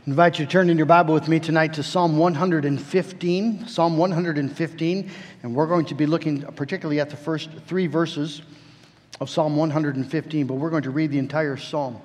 I invite you to turn in your Bible with me tonight to Psalm 115. Psalm 115, and we're going to be looking particularly at the first three verses of Psalm 115, but we're going to read the entire psalm.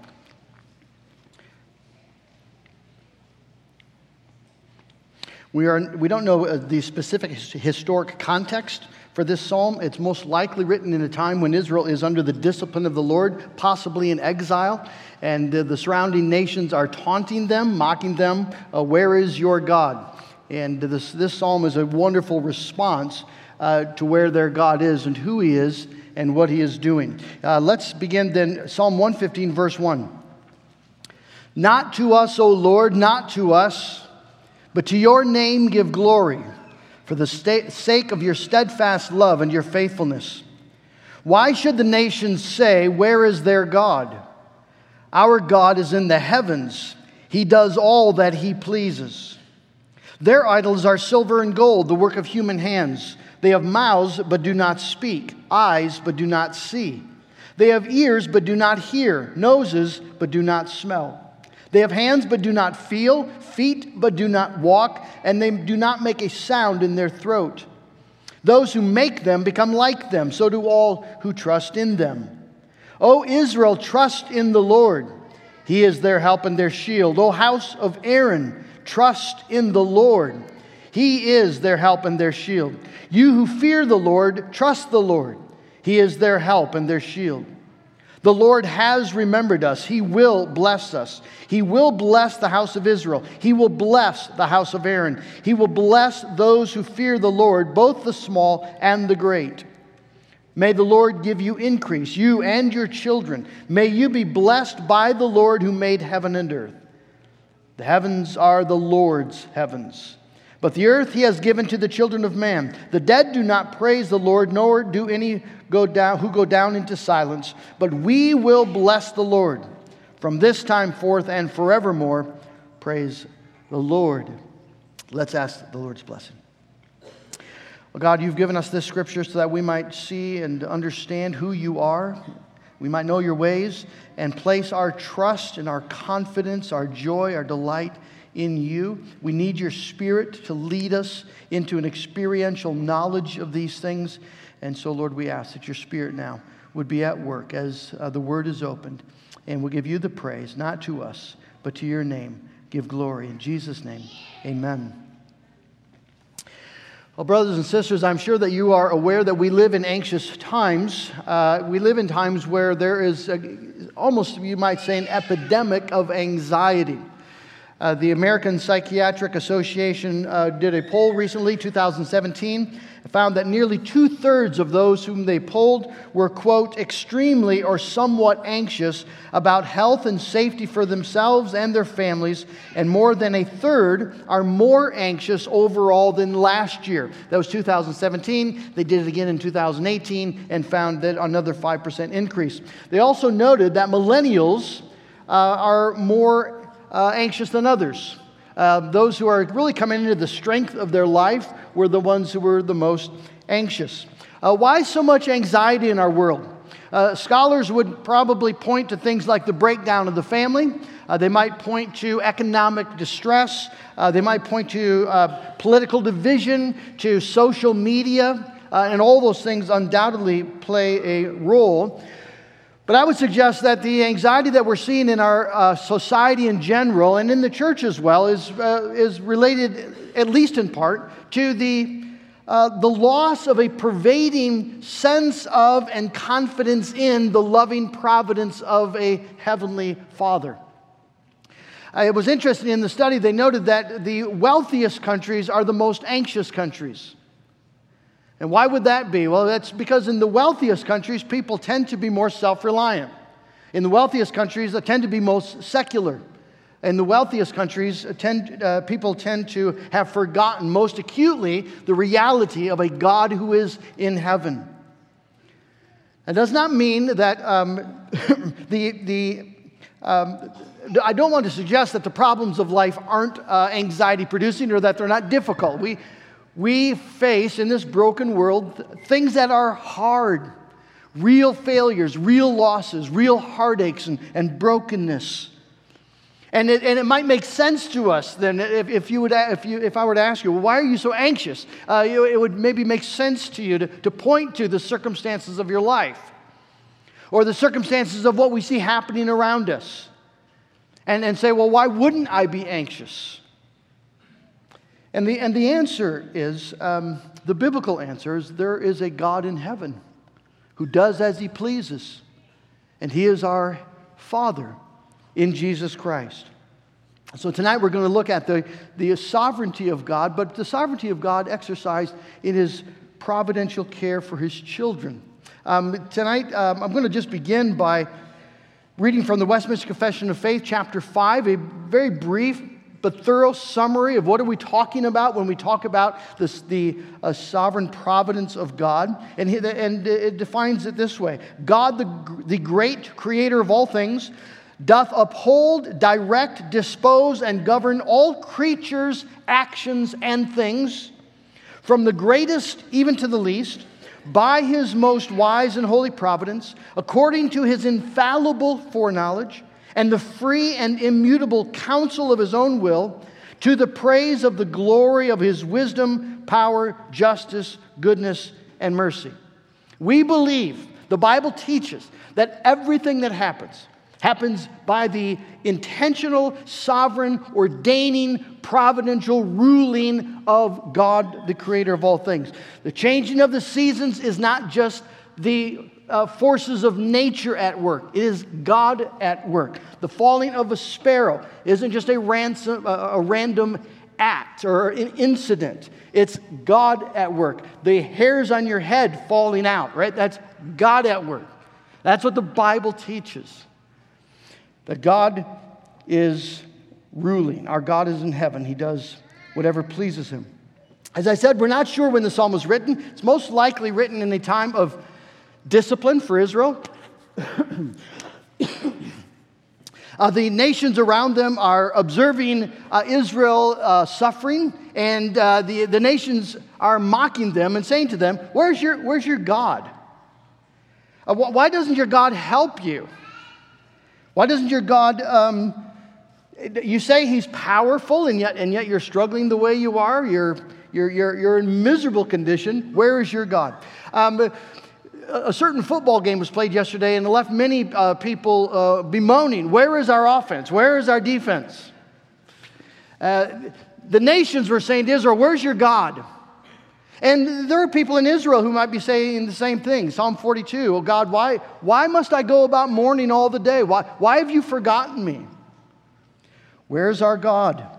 We, are, we don't know uh, the specific historic context for this psalm. It's most likely written in a time when Israel is under the discipline of the Lord, possibly in exile, and the surrounding nations are taunting them, mocking them. Uh, Where is your God? And this, this psalm is a wonderful response uh, to where their God is and who He is and what He is doing. Uh, let's begin then, Psalm 115, verse 1. Not to us, O Lord, not to us but to your name give glory for the sake of your steadfast love and your faithfulness. Why should the nations say, Where is their God? Our God is in the heavens, He does all that He pleases. Their idols are silver and gold, the work of human hands. They have mouths, but do not speak, eyes, but do not see. They have ears, but do not hear, noses, but do not smell. They have hands but do not feel, feet but do not walk, and they do not make a sound in their throat. Those who make them become like them, so do all who trust in them. O Israel, trust in the Lord. He is their help and their shield. O house of Aaron, trust in the Lord. He is their help and their shield. You who fear the Lord, trust the Lord. He is their help and their shield. The Lord has remembered us. He will bless us. He will bless the house of Israel. He will bless the house of Aaron. He will bless those who fear the Lord, both the small and the great. May the Lord give you increase, you and your children. May you be blessed by the Lord who made heaven and earth. The heavens are the Lord's heavens but the earth he has given to the children of man. The dead do not praise the Lord, nor do any go down who go down into silence, but we will bless the Lord from this time forth and forevermore. Praise the Lord. Let's ask the Lord's blessing. Well, God, you've given us this scripture so that we might see and understand who you are. We might know your ways and place our trust and our confidence, our joy, our delight in you. We need your spirit to lead us into an experiential knowledge of these things. And so, Lord, we ask that your spirit now would be at work as uh, the word is opened. And we'll give you the praise, not to us, but to your name. Give glory. In Jesus' name, amen. Well, brothers and sisters, I'm sure that you are aware that we live in anxious times. Uh, we live in times where there is a, almost, you might say, an epidemic of anxiety. Uh, the American Psychiatric Association uh, did a poll recently, 2017, found that nearly two thirds of those whom they polled were, quote, extremely or somewhat anxious about health and safety for themselves and their families, and more than a third are more anxious overall than last year. That was 2017. They did it again in 2018 and found that another 5% increase. They also noted that millennials uh, are more uh, anxious than others. Uh, those who are really coming into the strength of their life were the ones who were the most anxious. Uh, why so much anxiety in our world? Uh, scholars would probably point to things like the breakdown of the family. Uh, they might point to economic distress. Uh, they might point to political division, to social media, and all those things undoubtedly play a role. But I would suggest that the anxiety that we're seeing in our uh, society in general and in the church as well is, uh, is related, at least in part, to the, uh, the loss of a pervading sense of and confidence in the loving providence of a heavenly Father. Uh, it was interesting in the study, they noted that the wealthiest countries are the most anxious countries. And why would that be? Well, that's because in the wealthiest countries, people tend to be more self reliant. In the wealthiest countries, they tend to be most secular. In the wealthiest countries, tend, uh, people tend to have forgotten most acutely the reality of a God who is in heaven. That does not mean that um, the, the um, I don't want to suggest that the problems of life aren't uh, anxiety producing or that they're not difficult. We, we face in this broken world things that are hard real failures, real losses, real heartaches, and, and brokenness. And it, and it might make sense to us then if, if, you would, if, you, if I were to ask you, why are you so anxious? Uh, you, it would maybe make sense to you to, to point to the circumstances of your life or the circumstances of what we see happening around us and, and say, well, why wouldn't I be anxious? And the, and the answer is um, the biblical answer is there is a God in heaven who does as he pleases, and he is our Father in Jesus Christ. So tonight we're going to look at the, the sovereignty of God, but the sovereignty of God exercised in his providential care for his children. Um, tonight um, I'm going to just begin by reading from the Westminster Confession of Faith, chapter 5, a very brief but thorough summary of what are we talking about when we talk about this, the uh, sovereign providence of God. And, he, and it defines it this way God, the, the great creator of all things, doth uphold, direct, dispose, and govern all creatures' actions and things, from the greatest even to the least, by his most wise and holy providence, according to his infallible foreknowledge, and the free and immutable counsel of his own will, to the praise of the glory of his wisdom, power, justice, goodness, and mercy. We believe, the Bible teaches, that everything that happens, happens by the intentional, sovereign, ordaining, providential ruling of God, the creator of all things. The changing of the seasons is not just the uh, forces of nature at work. It is God at work. The falling of a sparrow isn't just a, ransom, uh, a random act or an incident. It's God at work. The hairs on your head falling out, right? That's God at work. That's what the Bible teaches that God is ruling. Our God is in heaven, He does whatever pleases Him. As I said, we're not sure when the psalm was written. It's most likely written in the time of discipline for Israel. uh, the nations around them are observing uh, Israel uh, suffering, and uh, the, the nations are mocking them and saying to them, Where's your, where's your God? Uh, why doesn't your God help you? Why doesn't your God, um, you say he's powerful and yet, and yet you're struggling the way you are? You're, you're, you're, you're in miserable condition. Where is your God? Um, a certain football game was played yesterday and it left many uh, people uh, bemoaning where is our offense? Where is our defense? Uh, the nations were saying to Israel, Where's your God? And there are people in Israel who might be saying the same thing. Psalm 42, oh God, why, why must I go about mourning all the day? Why, why have you forgotten me? Where's our God?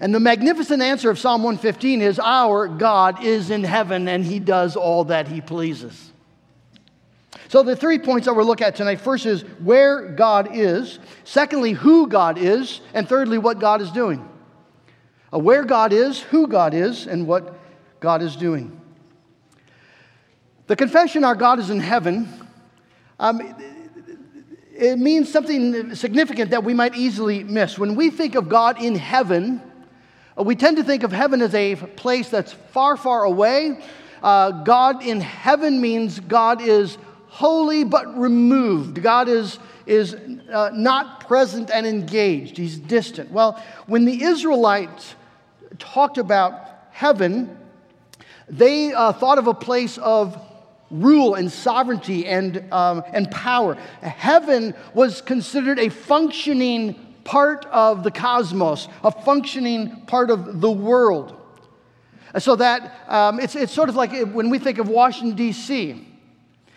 And the magnificent answer of Psalm 115 is Our God is in heaven and he does all that he pleases. So, the three points that we'll look at tonight first is where God is, secondly, who God is, and thirdly, what God is doing. Where God is, who God is, and what God is doing. The confession, Our God is in heaven, um, it means something significant that we might easily miss. When we think of God in heaven, we tend to think of heaven as a place that's far, far away. Uh, God in heaven means God is holy but removed. God is, is uh, not present and engaged, He's distant. Well, when the Israelites talked about heaven, they uh, thought of a place of rule and sovereignty and, um, and power. Heaven was considered a functioning part of the cosmos, a functioning part of the world. So that um, it's, it's sort of like when we think of Washington, D.C.,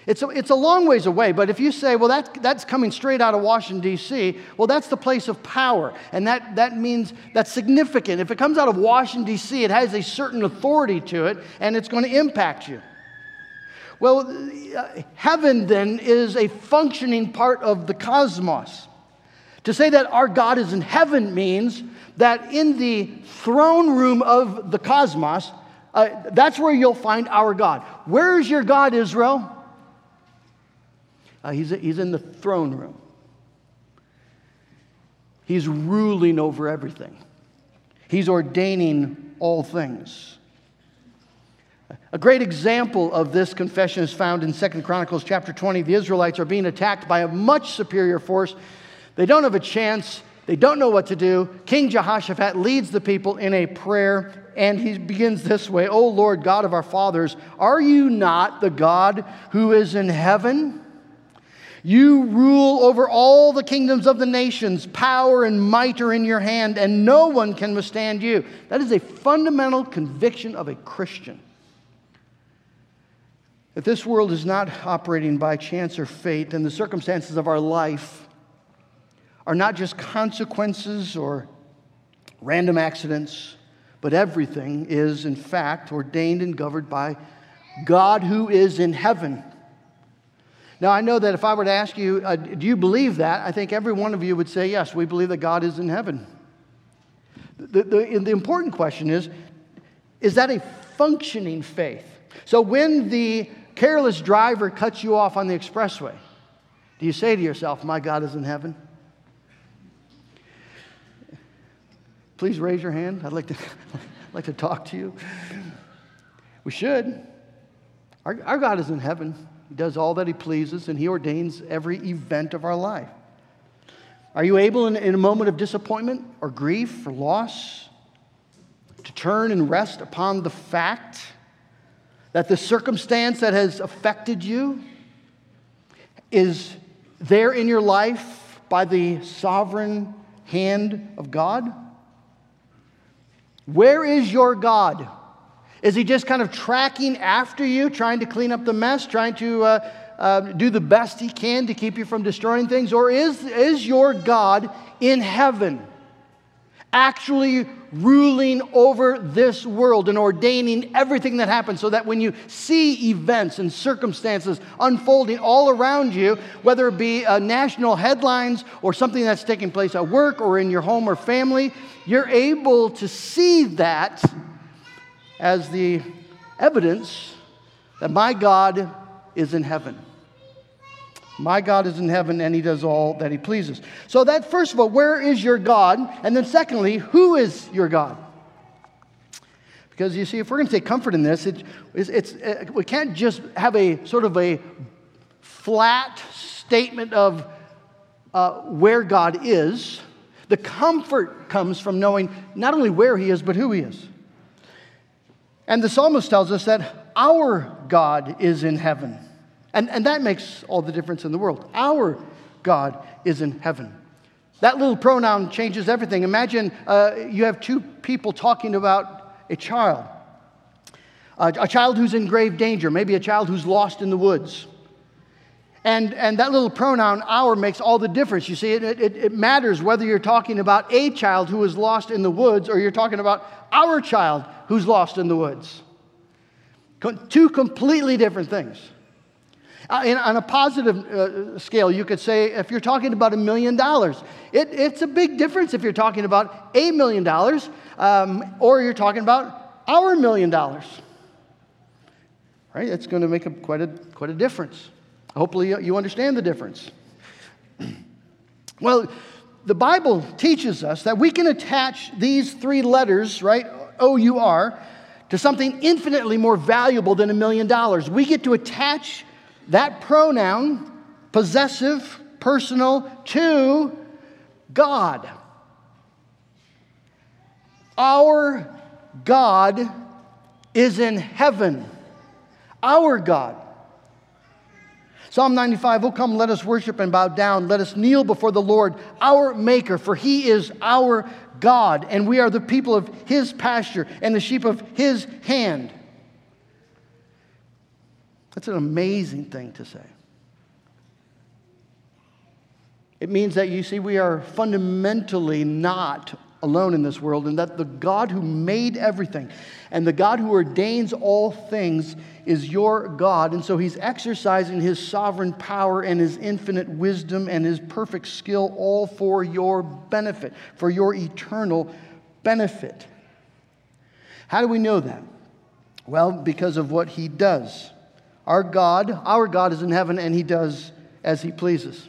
it's a, it's a long ways away, but if you say, well, that, that's coming straight out of Washington, D.C., well, that's the place of power. And that, that means that's significant. If it comes out of Washington, D.C., it has a certain authority to it, and it's going to impact you. Well, uh, heaven then is a functioning part of the cosmos. To say that our God is in heaven means that in the throne room of the cosmos, uh, that's where you'll find our God. Where is your God, Israel? Uh, he's, he's in the throne room. He's ruling over everything, He's ordaining all things. A great example of this confession is found in 2 Chronicles chapter 20. The Israelites are being attacked by a much superior force. They don't have a chance They don't know what to do. King Jehoshaphat leads the people in a prayer, and he begins this way O Lord God of our fathers, are you not the God who is in heaven? You rule over all the kingdoms of the nations. Power and might are in your hand, and no one can withstand you. That is a fundamental conviction of a Christian. That this world is not operating by chance or fate, and the circumstances of our life are not just consequences or random accidents, but everything is, in fact, ordained and governed by God who is in heaven. Now, I know that if I were to ask you, uh, do you believe that? I think every one of you would say, yes, we believe that God is in heaven. The, the, the important question is, is that a functioning faith? So when the careless driver cuts you off on the expressway, do you say to yourself, my God is in heaven? Please raise your hand. I'd like to, like to talk to you. We should. Our, our God is in heaven. He does all that He pleases, and He ordains every event of our life. Are you able, in, in a moment of disappointment or grief or loss, to turn and rest upon the fact that the circumstance that has affected you is there in your life by the sovereign hand of God? Where is your God? Is he just kind of tracking after you, trying to clean up the mess, trying to uh, uh, do the best he can to keep you from destroying things? Or is, is your God in heaven, actually ruling over this world and ordaining everything that happens so that when you see events and circumstances unfolding all around you, whether it be uh, national headlines or something that's taking place at work or in your home or family, you're able to see that as the evidence that my God is in heaven. My God is in heaven and he does all that he pleases. So, that first of all, where is your God? And then, secondly, who is your God? Because you see, if we're going to take comfort in this, it, it's, it's, it, uh, we can't just have a sort of a flat statement of uh, where God is. The comfort comes from knowing not only where he is, but who he is. And the psalmist tells us that our God is in heaven. And, and that makes all the difference in the world. Our God is in heaven. That little pronoun changes everything. Imagine uh, you have two people talking about a child, uh, a child who's in grave danger, maybe a child who's lost in the woods. And, and that little pronoun, our, makes all the difference. You see, it, it, it matters whether you're talking about a child who is lost in the woods or you're talking about our child who's lost in the woods. Two completely different things. Uh, on a positive uh, scale, you could say if you're talking about a million dollars, it's a big difference if you're talking about a million dollars um, or you're talking about our million dollars. Right? It's going to make a, quite, a, quite a difference. Hopefully, you understand the difference. well, the Bible teaches us that we can attach these three letters, right, O U R, to something infinitely more valuable than a million dollars. We get to attach that pronoun, possessive, personal, to God. Our God is in heaven. Our God. Psalm 95, Oh, come, let us worship and bow down. Let us kneel before the Lord, our Maker, for he is our God, and we are the people of his pasture and the sheep of his hand. That's an amazing thing to say. It means that you see, we are fundamentally not alone in this world, and that the God who made everything and the God who ordains all things is your God. And so he's exercising his sovereign power and his infinite wisdom and his perfect skill all for your benefit, for your eternal benefit. How do we know that? Well, because of what he does. Our God, our God is in heaven and he does as he pleases.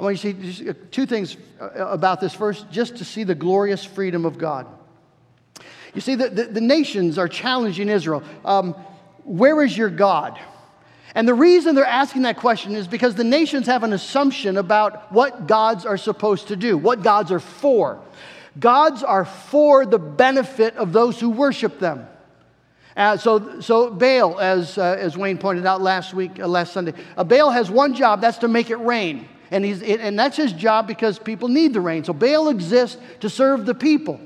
I want you to see two things uh, about this. First, just to see the glorious freedom of God. You see, the, the, the nations are challenging Israel. Um, where is your God? And the reason they're asking that question is because the nations have an assumption about what gods are supposed to do, what gods are for. Gods are for the benefit of those who worship them. Uh, so, so Baal, as, uh, as Wayne pointed out last week, uh, last Sunday, uh, Baal has one job, that's to make it rain. And, he's, and that's his job because people need the rain. So Baal exists to serve the people.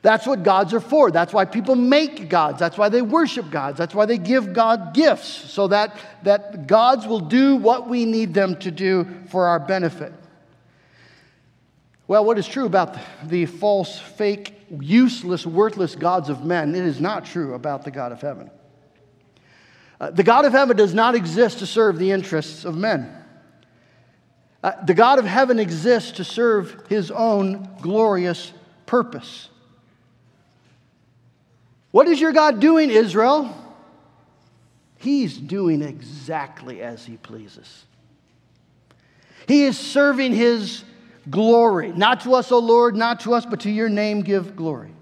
That's what gods are for. That's why people make gods. That's why they worship gods. That's why they give God gifts, so that, that gods will do what we need them to do for our benefit. Well, what is true about the false, fake, useless, worthless gods of men, it is not true about the God of heaven. Uh, the God of heaven does not exist to serve the interests of men. Uh, the God of heaven exists to serve his own glorious purpose. What is your God doing, Israel? He's doing exactly as he pleases. He is serving his glory. Not to us, O Lord, not to us, but to your name give glory.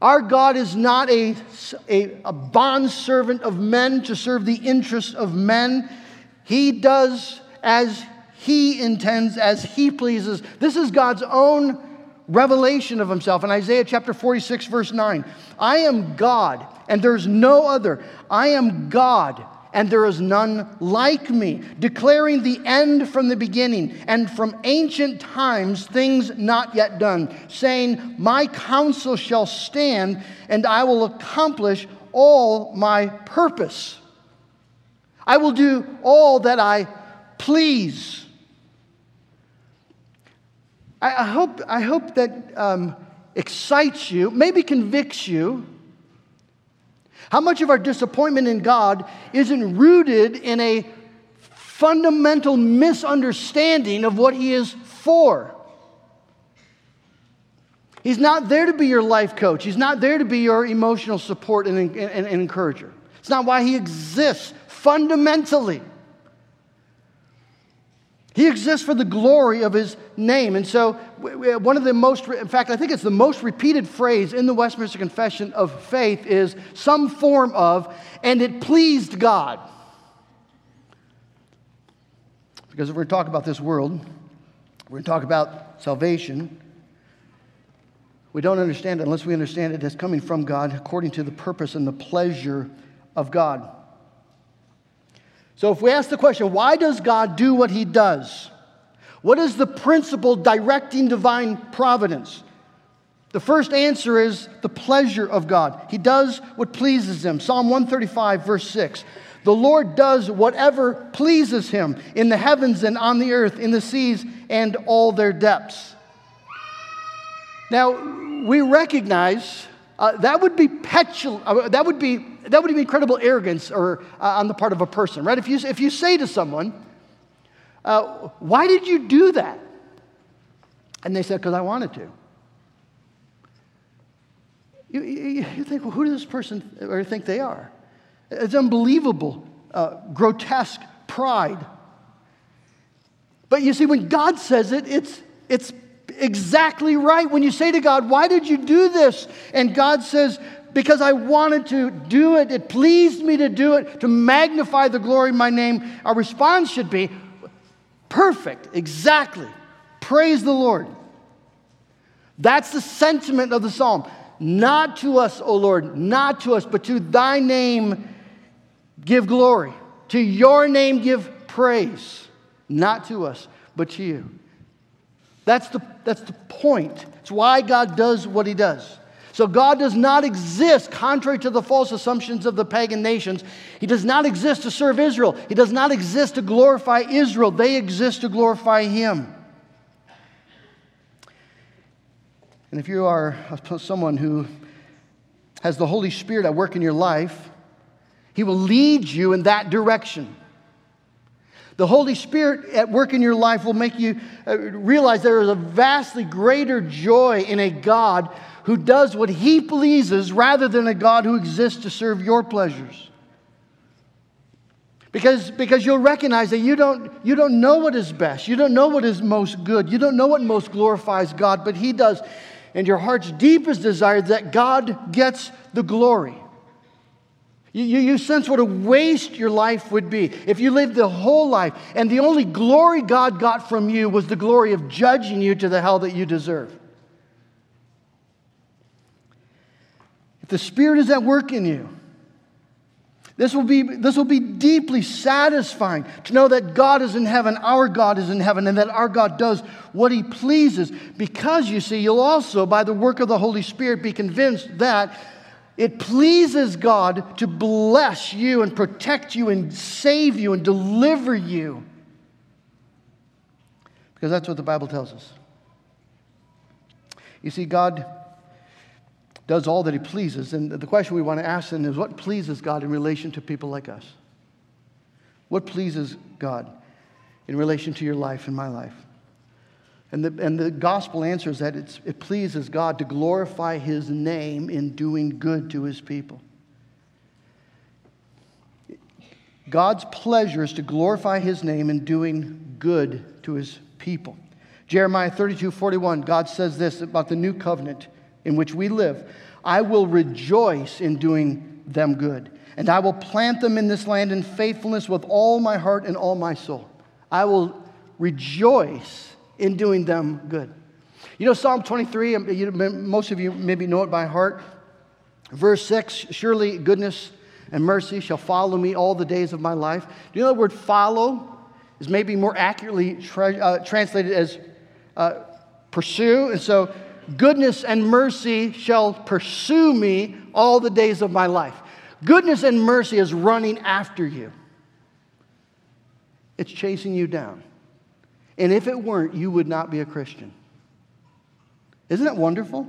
Our God is not a, a, a bondservant of men to serve the interests of men. He does as he intends, as he pleases. This is God's own revelation of himself in Isaiah chapter 46, verse 9. I am God, and there's no other. I am God and there is none like me, declaring the end from the beginning and from ancient times things not yet done, saying, My counsel shall stand, and I will accomplish all my purpose. I will do all that I please. I, hope, I hope that um, excites you, maybe convicts you how much of our disappointment in God isn't rooted in a fundamental misunderstanding of what He is for? He's not there to be your life coach. He's not there to be your emotional support and, and, and encourager. It's not why He exists fundamentally. He exists for the glory of his name. And so, one of the most, in fact, I think it's the most repeated phrase in the Westminster Confession of Faith is some form of, and it pleased God. Because if we're going to talk about this world, we're going to talk about salvation. We don't understand it unless we understand it as coming from God according to the purpose and the pleasure of God. So, if we ask the question, why does God do what he does? What is the principle directing divine providence? The first answer is the pleasure of God. He does what pleases him. Psalm 135, verse 6. The Lord does whatever pleases him in the heavens and on the earth, in the seas and all their depths. Now, we recognize uh, that would be petulant, uh, that would be that would be incredible arrogance or, uh, on the part of a person, right? If you, if you say to someone, uh, Why did you do that? And they said, Because I wanted to. You, you, you, think, well, who does this person or think they are? It's unbelievable, uh, grotesque pride. But you see, when God says it, it's, it's exactly right. When you say to God, Why did you do this? And God says, because I wanted to do it. It pleased me to do it, to magnify the glory of my name. Our response should be perfect, exactly. Praise the Lord. That's the sentiment of the psalm. Not to us, O Lord, not to us, but to thy name give glory. To your name give praise. Not to us, but to you. That's the, that's the point. It's why God does what he does. So God does not exist, contrary to the false assumptions of the pagan nations. He does not exist to serve Israel. He does not exist to glorify Israel. They exist to glorify Him. And if you are someone who has the Holy Spirit at work in your life, He will lead you in that direction. The Holy Spirit at work in your life will make you uh, realize there is a vastly greater joy in a God who does what he pleases rather than a God who exists to serve your pleasures. Because, because you'll recognize that you don't, you don't know what is best. You don't know what is most good. You don't know what most glorifies God, but He does. And your heart's deepest desire is that God gets the glory. You, you, you, sense what a waste your life would be if you lived the whole life and the only glory God got from you was the glory of judging you to the hell that you deserve. If the Spirit is at work in you, this will, be, this will be deeply satisfying to know that God is in heaven, our God is in heaven, and that our God does what He pleases. Because, you see, you'll also, by the work of the Holy Spirit, be convinced that it pleases God to bless you and protect you and save you and deliver you. Because that's what the Bible tells us. You see, God does all that He pleases. And the question we want to ask then is what pleases God in relation to people like us? What pleases God in relation to your life and my life? And the, and the gospel answer is that it pleases God to glorify his name in doing good to his people. God's pleasure is to glorify his name in doing good to his people. Jeremiah 32 41, God says this about the new covenant in which we live I will rejoice in doing them good, and I will plant them in this land in faithfulness with all my heart and all my soul. I will rejoice in doing them good. You know, Psalm 23, um, most of you maybe know it by heart. Verse 6 Surely goodness and mercy shall follow me all the days of my life. Do you know the word follow is maybe more accurately tra- uh, translated as uh, pursue? And so, goodness and mercy shall pursue me all the days of my life. Goodness and mercy is running after you, it's chasing you down. And if it weren't, you would not be a Christian. Isn't that wonderful?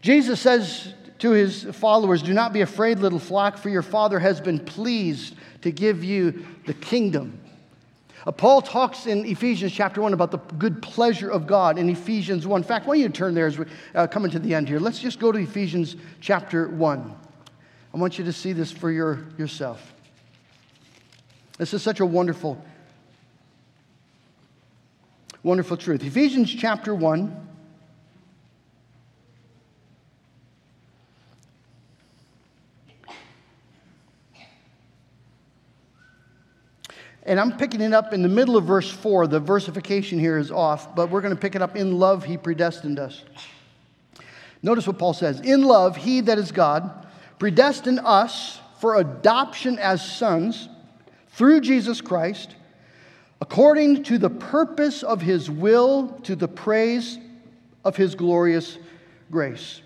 Jesus says to his followers, Do not be afraid, little flock, for your Father has been pleased to give you the kingdom. Uh, Paul talks in Ephesians chapter 1 about the good pleasure of God in Ephesians 1. In fact, why don't you turn there as we're uh, coming to the end here? Let's just go to Ephesians chapter 1. I want you to see this for your, yourself. This is such a wonderful wonderful truth. Ephesians chapter 1. And I'm picking it up in the middle of verse 4. The versification here is off, but we're going to pick it up in love, he predestined us. Notice what Paul says In love, he that is God predestined us for adoption as sons through Jesus Christ according to the purpose of his will, to the praise of his glorious grace.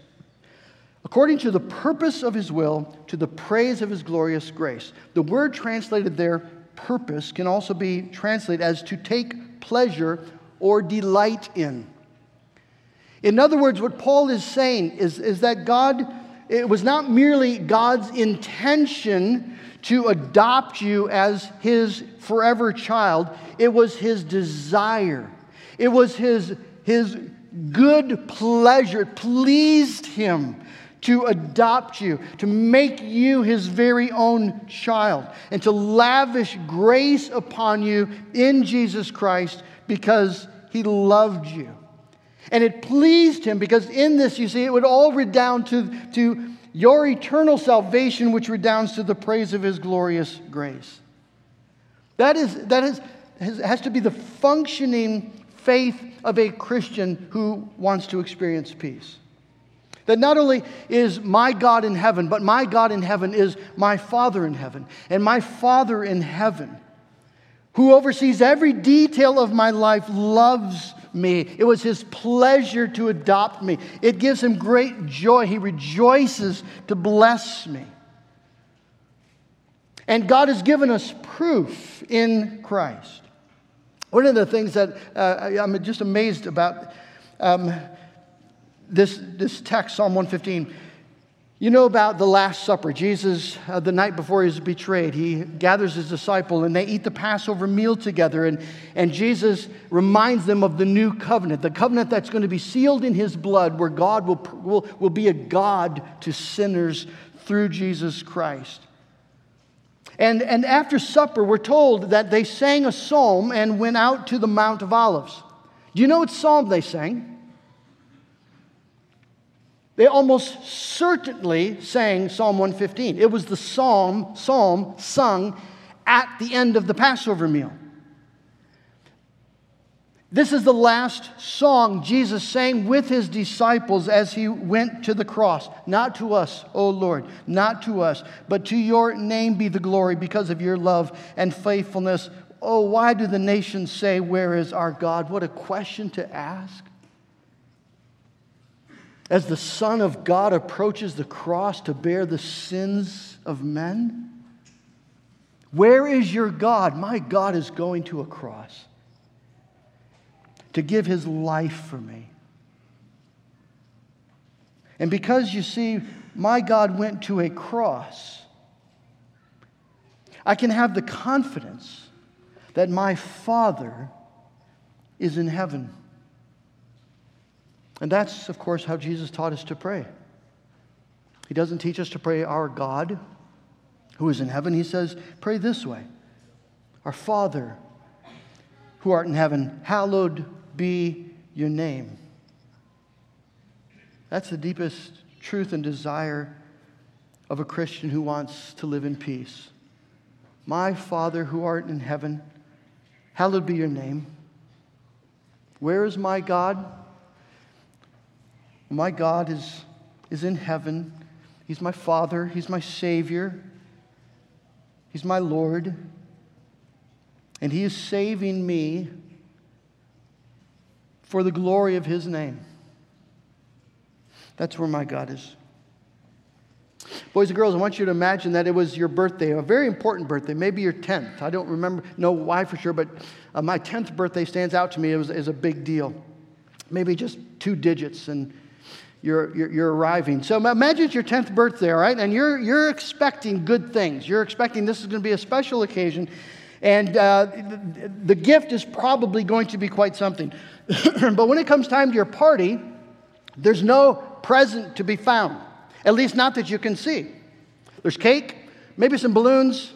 According to the purpose of his will, to the praise of his glorious grace. The word translated there, purpose, can also be translated as to take pleasure or delight in. In other words, what Paul is saying is, is that God, it was not merely God's intention to adopt you as his forever child. It was his desire. It was his, his good pleasure. It pleased him to adopt you, to make you his very own child, and to lavish grace upon you in Jesus Christ because he loved you. And it pleased him because in this, you see, it would all redound to, to your eternal salvation, which redounds to the praise of his glorious grace. That, is, that is, has to be the functioning faith of a Christian who wants to experience peace. That not only is my God in heaven, but my God in heaven is my Father in heaven. And my Father in heaven, who oversees every detail of my life, loves me. It was his pleasure to adopt me. It gives him great joy. He rejoices to bless me. And God has given us proof in Christ. One of the things that uh, I'm just amazed about um, this, this text, Psalm 115, you know about the Last Supper. Jesus, uh, the night before he was betrayed, he gathers his disciple and they eat the Passover meal together. And, and Jesus reminds them of the new covenant, the covenant that's going to be sealed in his blood, where God will, will, will be a God to sinners through Jesus Christ. And, and after supper, we're told that they sang a psalm and went out to the Mount of Olives. Do you know what psalm they sang? They almost certainly sang Psalm 115. It was the psalm, psalm sung at the end of the Passover meal. This is the last song Jesus sang with his disciples as he went to the cross. Not to us, O Lord, not to us, but to your name be the glory because of your love and faithfulness. Oh, why do the nations say, Where is our God? What a question to ask. As the Son of God approaches the cross to bear the sins of men, where is your God? My God is going to a cross to give his life for me. And because you see, my God went to a cross, I can have the confidence that my Father is in heaven. And that's, of course, how Jesus taught us to pray. He doesn't teach us to pray, Our God who is in heaven. He says, Pray this way Our Father who art in heaven, hallowed be your name. That's the deepest truth and desire of a Christian who wants to live in peace. My Father who art in heaven, hallowed be your name. Where is my God? My God is, is in heaven. He's my Father, He's my Savior, He's my Lord. And He is saving me for the glory of his name. That's where my God is. Boys and girls, I want you to imagine that it was your birthday, a very important birthday, maybe your 10th. I don't remember, know why for sure, but uh, my 10th birthday stands out to me as, a big deal. Maybe just two digits and you're, you're, you're, arriving. So imagine it's your 10th birthday, all right? And you're, you're expecting good things. You're expecting this is going to be a special occasion. And uh, the, the gift is probably going to be quite something. but when it comes time to your party, there's no present to be found, at least not that you can see. There's cake, maybe some balloons,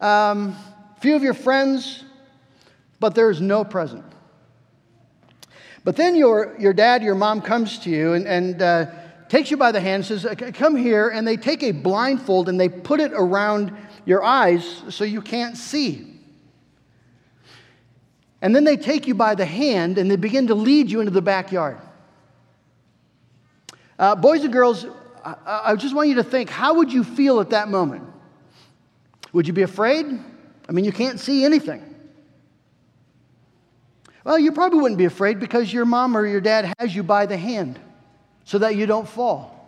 a um, few of your friends, but there's no present. But then your, your dad, your mom comes to you and, and uh, takes you by the hand and says, Come here. And they take a blindfold and they put it around your eyes so you can't see. And then they take you by the hand and they begin to lead you into the backyard. Uh, boys and girls, I, I just want you to think how would you feel at that moment? Would you be afraid? I mean, you can't see anything. Well, you probably wouldn't be afraid because your mom or your dad has you by the hand so that you don't fall.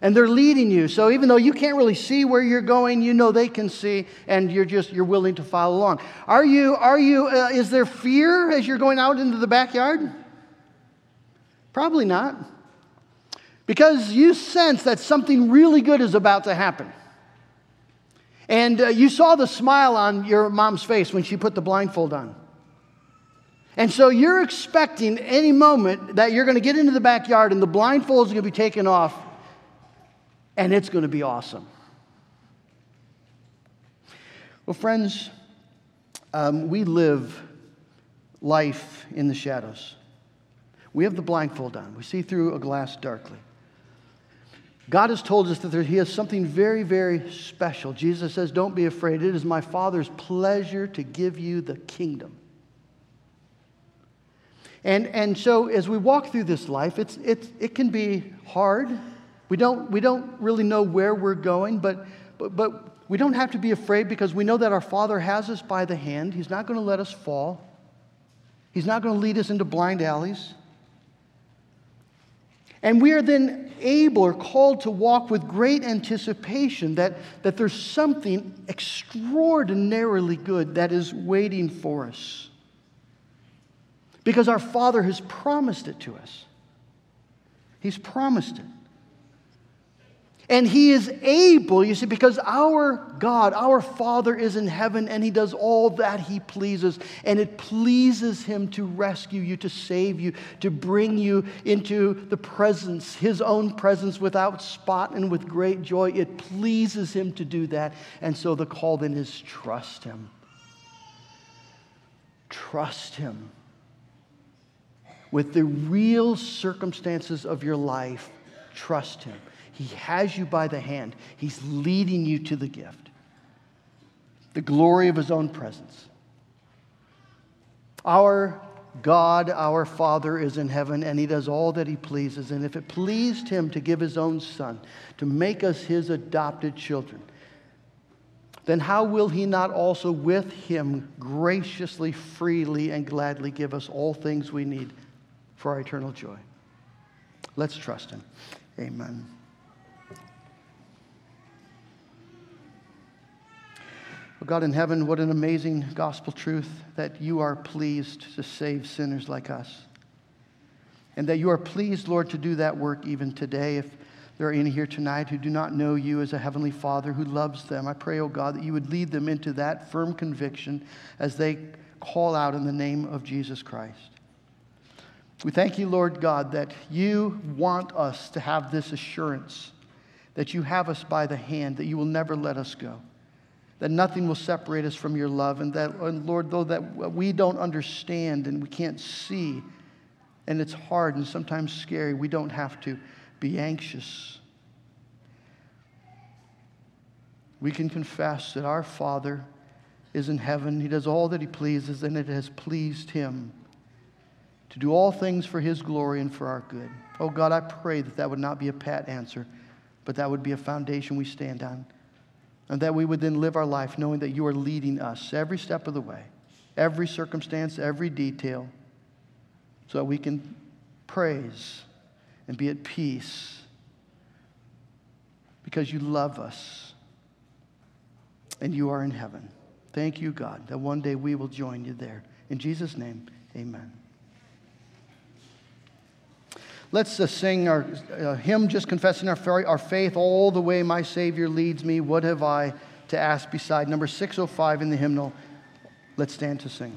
And they're leading you. So even though you can't really see where you're going you know they can see and you're just you're willing to follow along. Are you are you uh, is there fear as you're going out into the backyard? Probably not. Because you sense that something really good is about to happen. And uh, you saw the smile on your mom's face when she put the blindfold on and so you're expecting any moment that you're going to get into the backyard and the blindfold is going to be taken off and it's going to be awesome. Well, friends, um, we live life in the shadows. We have the blindfold on, we see through a glass darkly. God has told us that there, He has something very, very special. Jesus says, Don't be afraid. It is my Father's pleasure to give you the kingdom. And, and so, as we walk through this life, it's, it's, it can be hard. We don't, we don't really know where we're going, but, but, but we don't have to be afraid because we know that our Father has us by the hand. He's not going to let us fall, He's not going to lead us into blind alleys. And we are then able or called to walk with great anticipation that, that there's something extraordinarily good that is waiting for us. Because our Father has promised it to us. He's promised it. And he is able, you see, because our God, our Father is in heaven and he does all that he pleases. And it pleases him to rescue you, to save you, to bring you into the presence, his own presence without spot and with great joy. It pleases him to do that. And so the call then is trust him. Trust him with the real circumstances of your life Trust Him. He has you by the hand, He's leading you to the gift, the glory of His own presence. Our God, our Father, is in heaven, and He does all that He pleases. And if it pleased Him to give His own Son, to make us His adopted children, then how will He not also with Him graciously, freely, and gladly give us all things we need for our eternal joy? Let's trust Him. Amen. God in heaven, what an amazing gospel truth that you are pleased to save sinners like us. And that you are pleased, Lord, to do that work even today. If there are any here tonight who do not know you as a heavenly Father who loves them, I pray, oh God, that you would lead them into that firm conviction as they call out in the name of Jesus Christ. We thank you, Lord God, that you want us to have this assurance that you have us by the hand, that you will never let us go that nothing will separate us from your love, and that, and Lord, though that we don't understand and we can't see, and it's hard and sometimes scary, we don't have to be anxious. We can confess that our Father is in heaven. He does all that He pleases, and it has pleased Him to do all things for His glory and for our good. Oh God, I pray that that would not be a pat answer, but that would be a foundation we stand on. And that we would then live our life knowing that you are leading us every step of the way, every circumstance, every detail, so that we can praise and be at peace because you love us and you are in heaven. Thank you, God, that one day we will join you there. In Jesus' name, amen. Let's uh, sing our uh, hymn, just confessing our, our faith all the way my Savior leads me. What have I to ask beside? Number 605 in the hymnal. Let's stand to sing.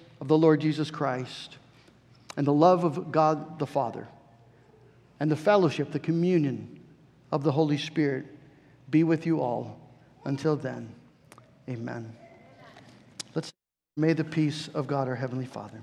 of the Lord Jesus Christ and the love of God the Father and the fellowship, the communion of the Holy Spirit be with you all. Until then, amen. Let's may the peace of God our Heavenly Father.